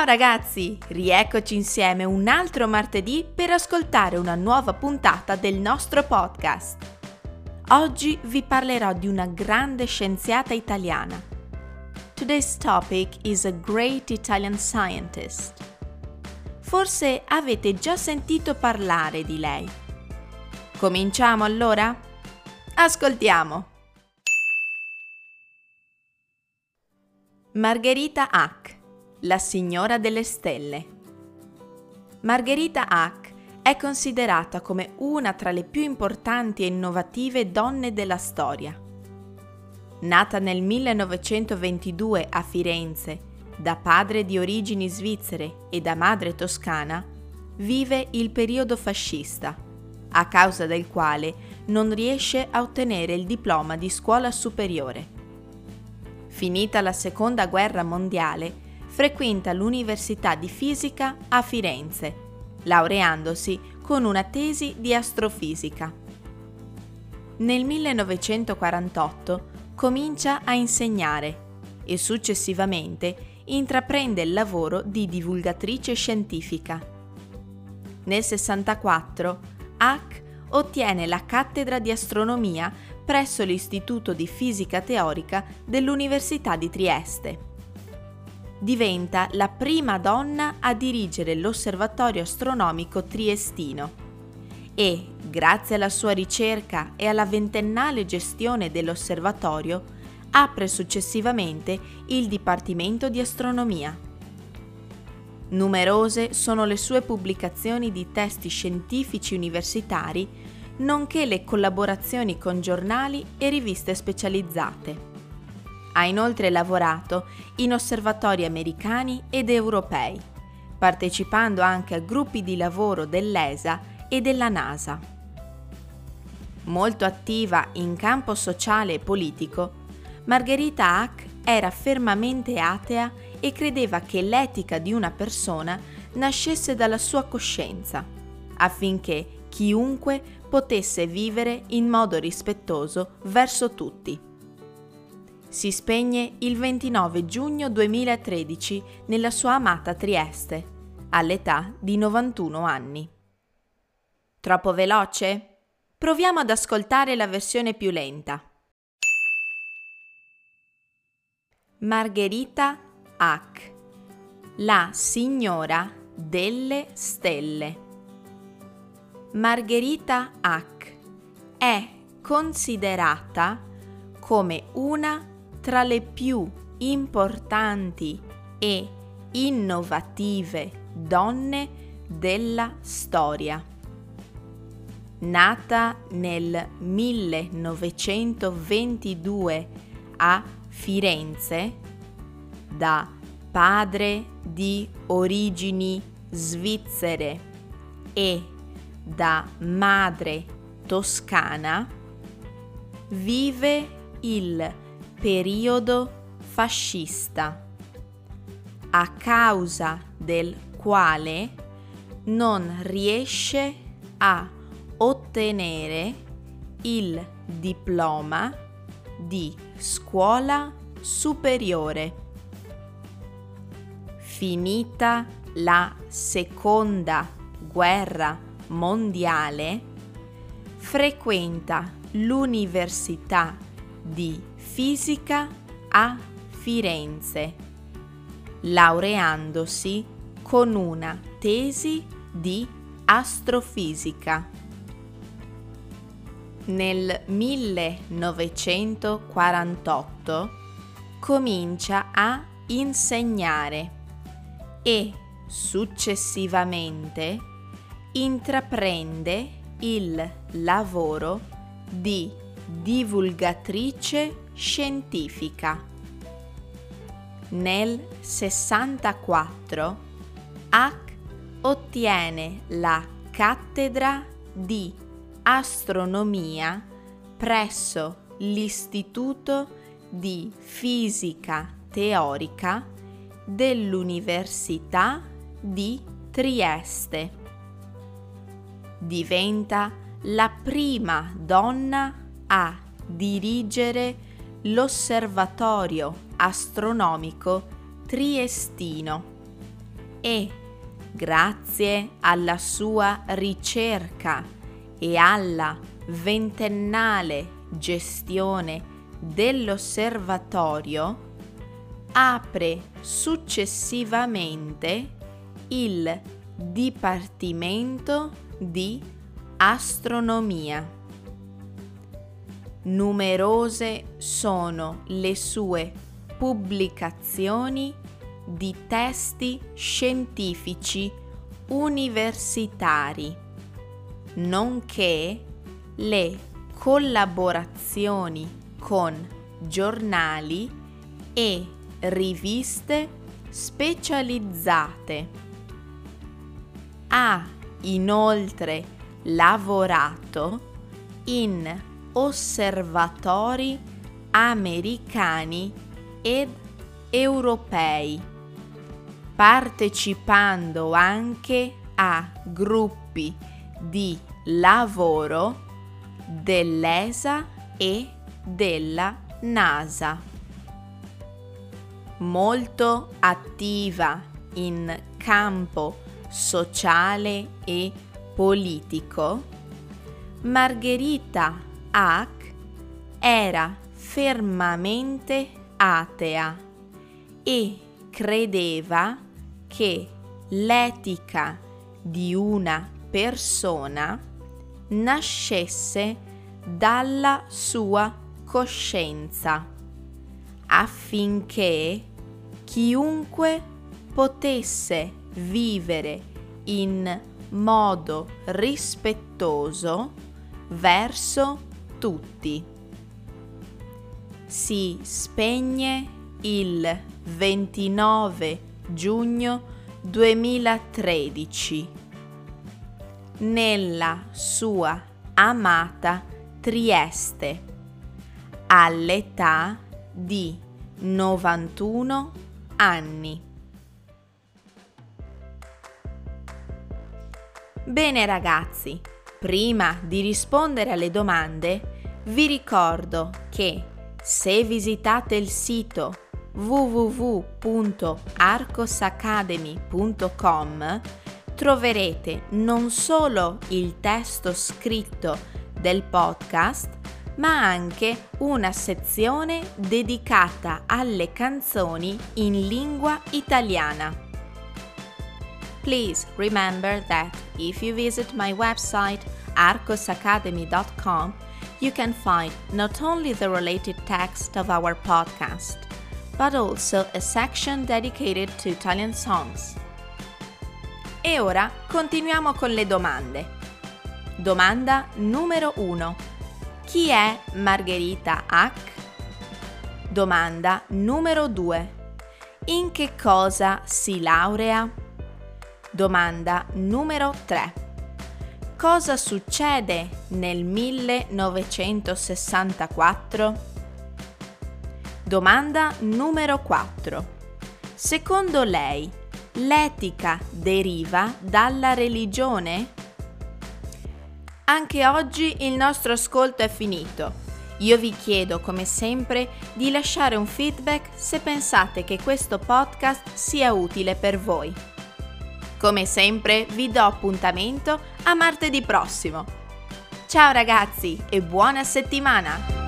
Ciao ragazzi, rieccoci insieme un altro martedì per ascoltare una nuova puntata del nostro podcast. Oggi vi parlerò di una grande scienziata italiana. Today's topic is a great Italian scientist. Forse avete già sentito parlare di lei. Cominciamo allora? Ascoltiamo! Margherita Hack la signora delle stelle. Margherita Hack è considerata come una tra le più importanti e innovative donne della storia. Nata nel 1922 a Firenze, da padre di origini svizzere e da madre toscana, vive il periodo fascista, a causa del quale non riesce a ottenere il diploma di scuola superiore. Finita la seconda guerra mondiale, frequenta l'Università di Fisica a Firenze, laureandosi con una tesi di astrofisica. Nel 1948 comincia a insegnare e successivamente intraprende il lavoro di divulgatrice scientifica. Nel 64 Hack ottiene la cattedra di astronomia presso l'Istituto di Fisica Teorica dell'Università di Trieste diventa la prima donna a dirigere l'Osservatorio Astronomico Triestino e, grazie alla sua ricerca e alla ventennale gestione dell'osservatorio, apre successivamente il Dipartimento di Astronomia. Numerose sono le sue pubblicazioni di testi scientifici universitari, nonché le collaborazioni con giornali e riviste specializzate. Ha inoltre lavorato in osservatori americani ed europei, partecipando anche a gruppi di lavoro dell'ESA e della NASA. Molto attiva in campo sociale e politico, Margherita Hack era fermamente atea e credeva che l'etica di una persona nascesse dalla sua coscienza, affinché chiunque potesse vivere in modo rispettoso verso tutti si spegne il 29 giugno 2013 nella sua amata Trieste, all'età di 91 anni. Troppo veloce? Proviamo ad ascoltare la versione più lenta. Margherita Hack, la signora delle stelle. Margherita Hack è considerata come una tra le più importanti e innovative donne della storia. Nata nel 1922 a Firenze da padre di origini svizzere e da madre toscana, vive il periodo fascista, a causa del quale non riesce a ottenere il diploma di scuola superiore. Finita la seconda guerra mondiale, frequenta l'Università di fisica a Firenze, laureandosi con una tesi di astrofisica. Nel 1948 comincia a insegnare e successivamente intraprende il lavoro di divulgatrice scientifica. Nel 64 Hack ottiene la cattedra di astronomia presso l'Istituto di Fisica Teorica dell'Università di Trieste. Diventa la prima donna a dirigere l'Osservatorio Astronomico Triestino e, grazie alla sua ricerca e alla ventennale gestione dell'osservatorio, apre successivamente il Dipartimento di Astronomia. Numerose sono le sue pubblicazioni di testi scientifici universitari, nonché le collaborazioni con giornali e riviste specializzate. Ha inoltre lavorato in osservatori americani ed europei, partecipando anche a gruppi di lavoro dell'ESA e della NASA. Molto attiva in campo sociale e politico, Margherita Hack era fermamente atea e credeva che l'etica di una persona nascesse dalla sua coscienza affinché chiunque potesse vivere in modo rispettoso verso tutti. Si spegne il 29 giugno 2013 nella sua amata Trieste all'età di 91 anni. Bene ragazzi, prima di rispondere alle domande, vi ricordo che se visitate il sito www.arcosacademy.com troverete non solo il testo scritto del podcast, ma anche una sezione dedicata alle canzoni in lingua italiana. Please remember that if you visit my website arcosacademy.com, you can find not only the related text of our podcast, but also a section dedicated to Italian songs. E ora continuiamo con le domande. Domanda numero 1. Chi è Margherita Hack? Domanda numero 2. In che cosa si laurea? Domanda numero 3. Cosa succede nel 1964? Domanda numero 4. Secondo lei, l'etica deriva dalla religione? Anche oggi il nostro ascolto è finito. Io vi chiedo, come sempre, di lasciare un feedback se pensate che questo podcast sia utile per voi. Come sempre, vi do appuntamento a martedì prossimo. Ciao ragazzi e buona settimana!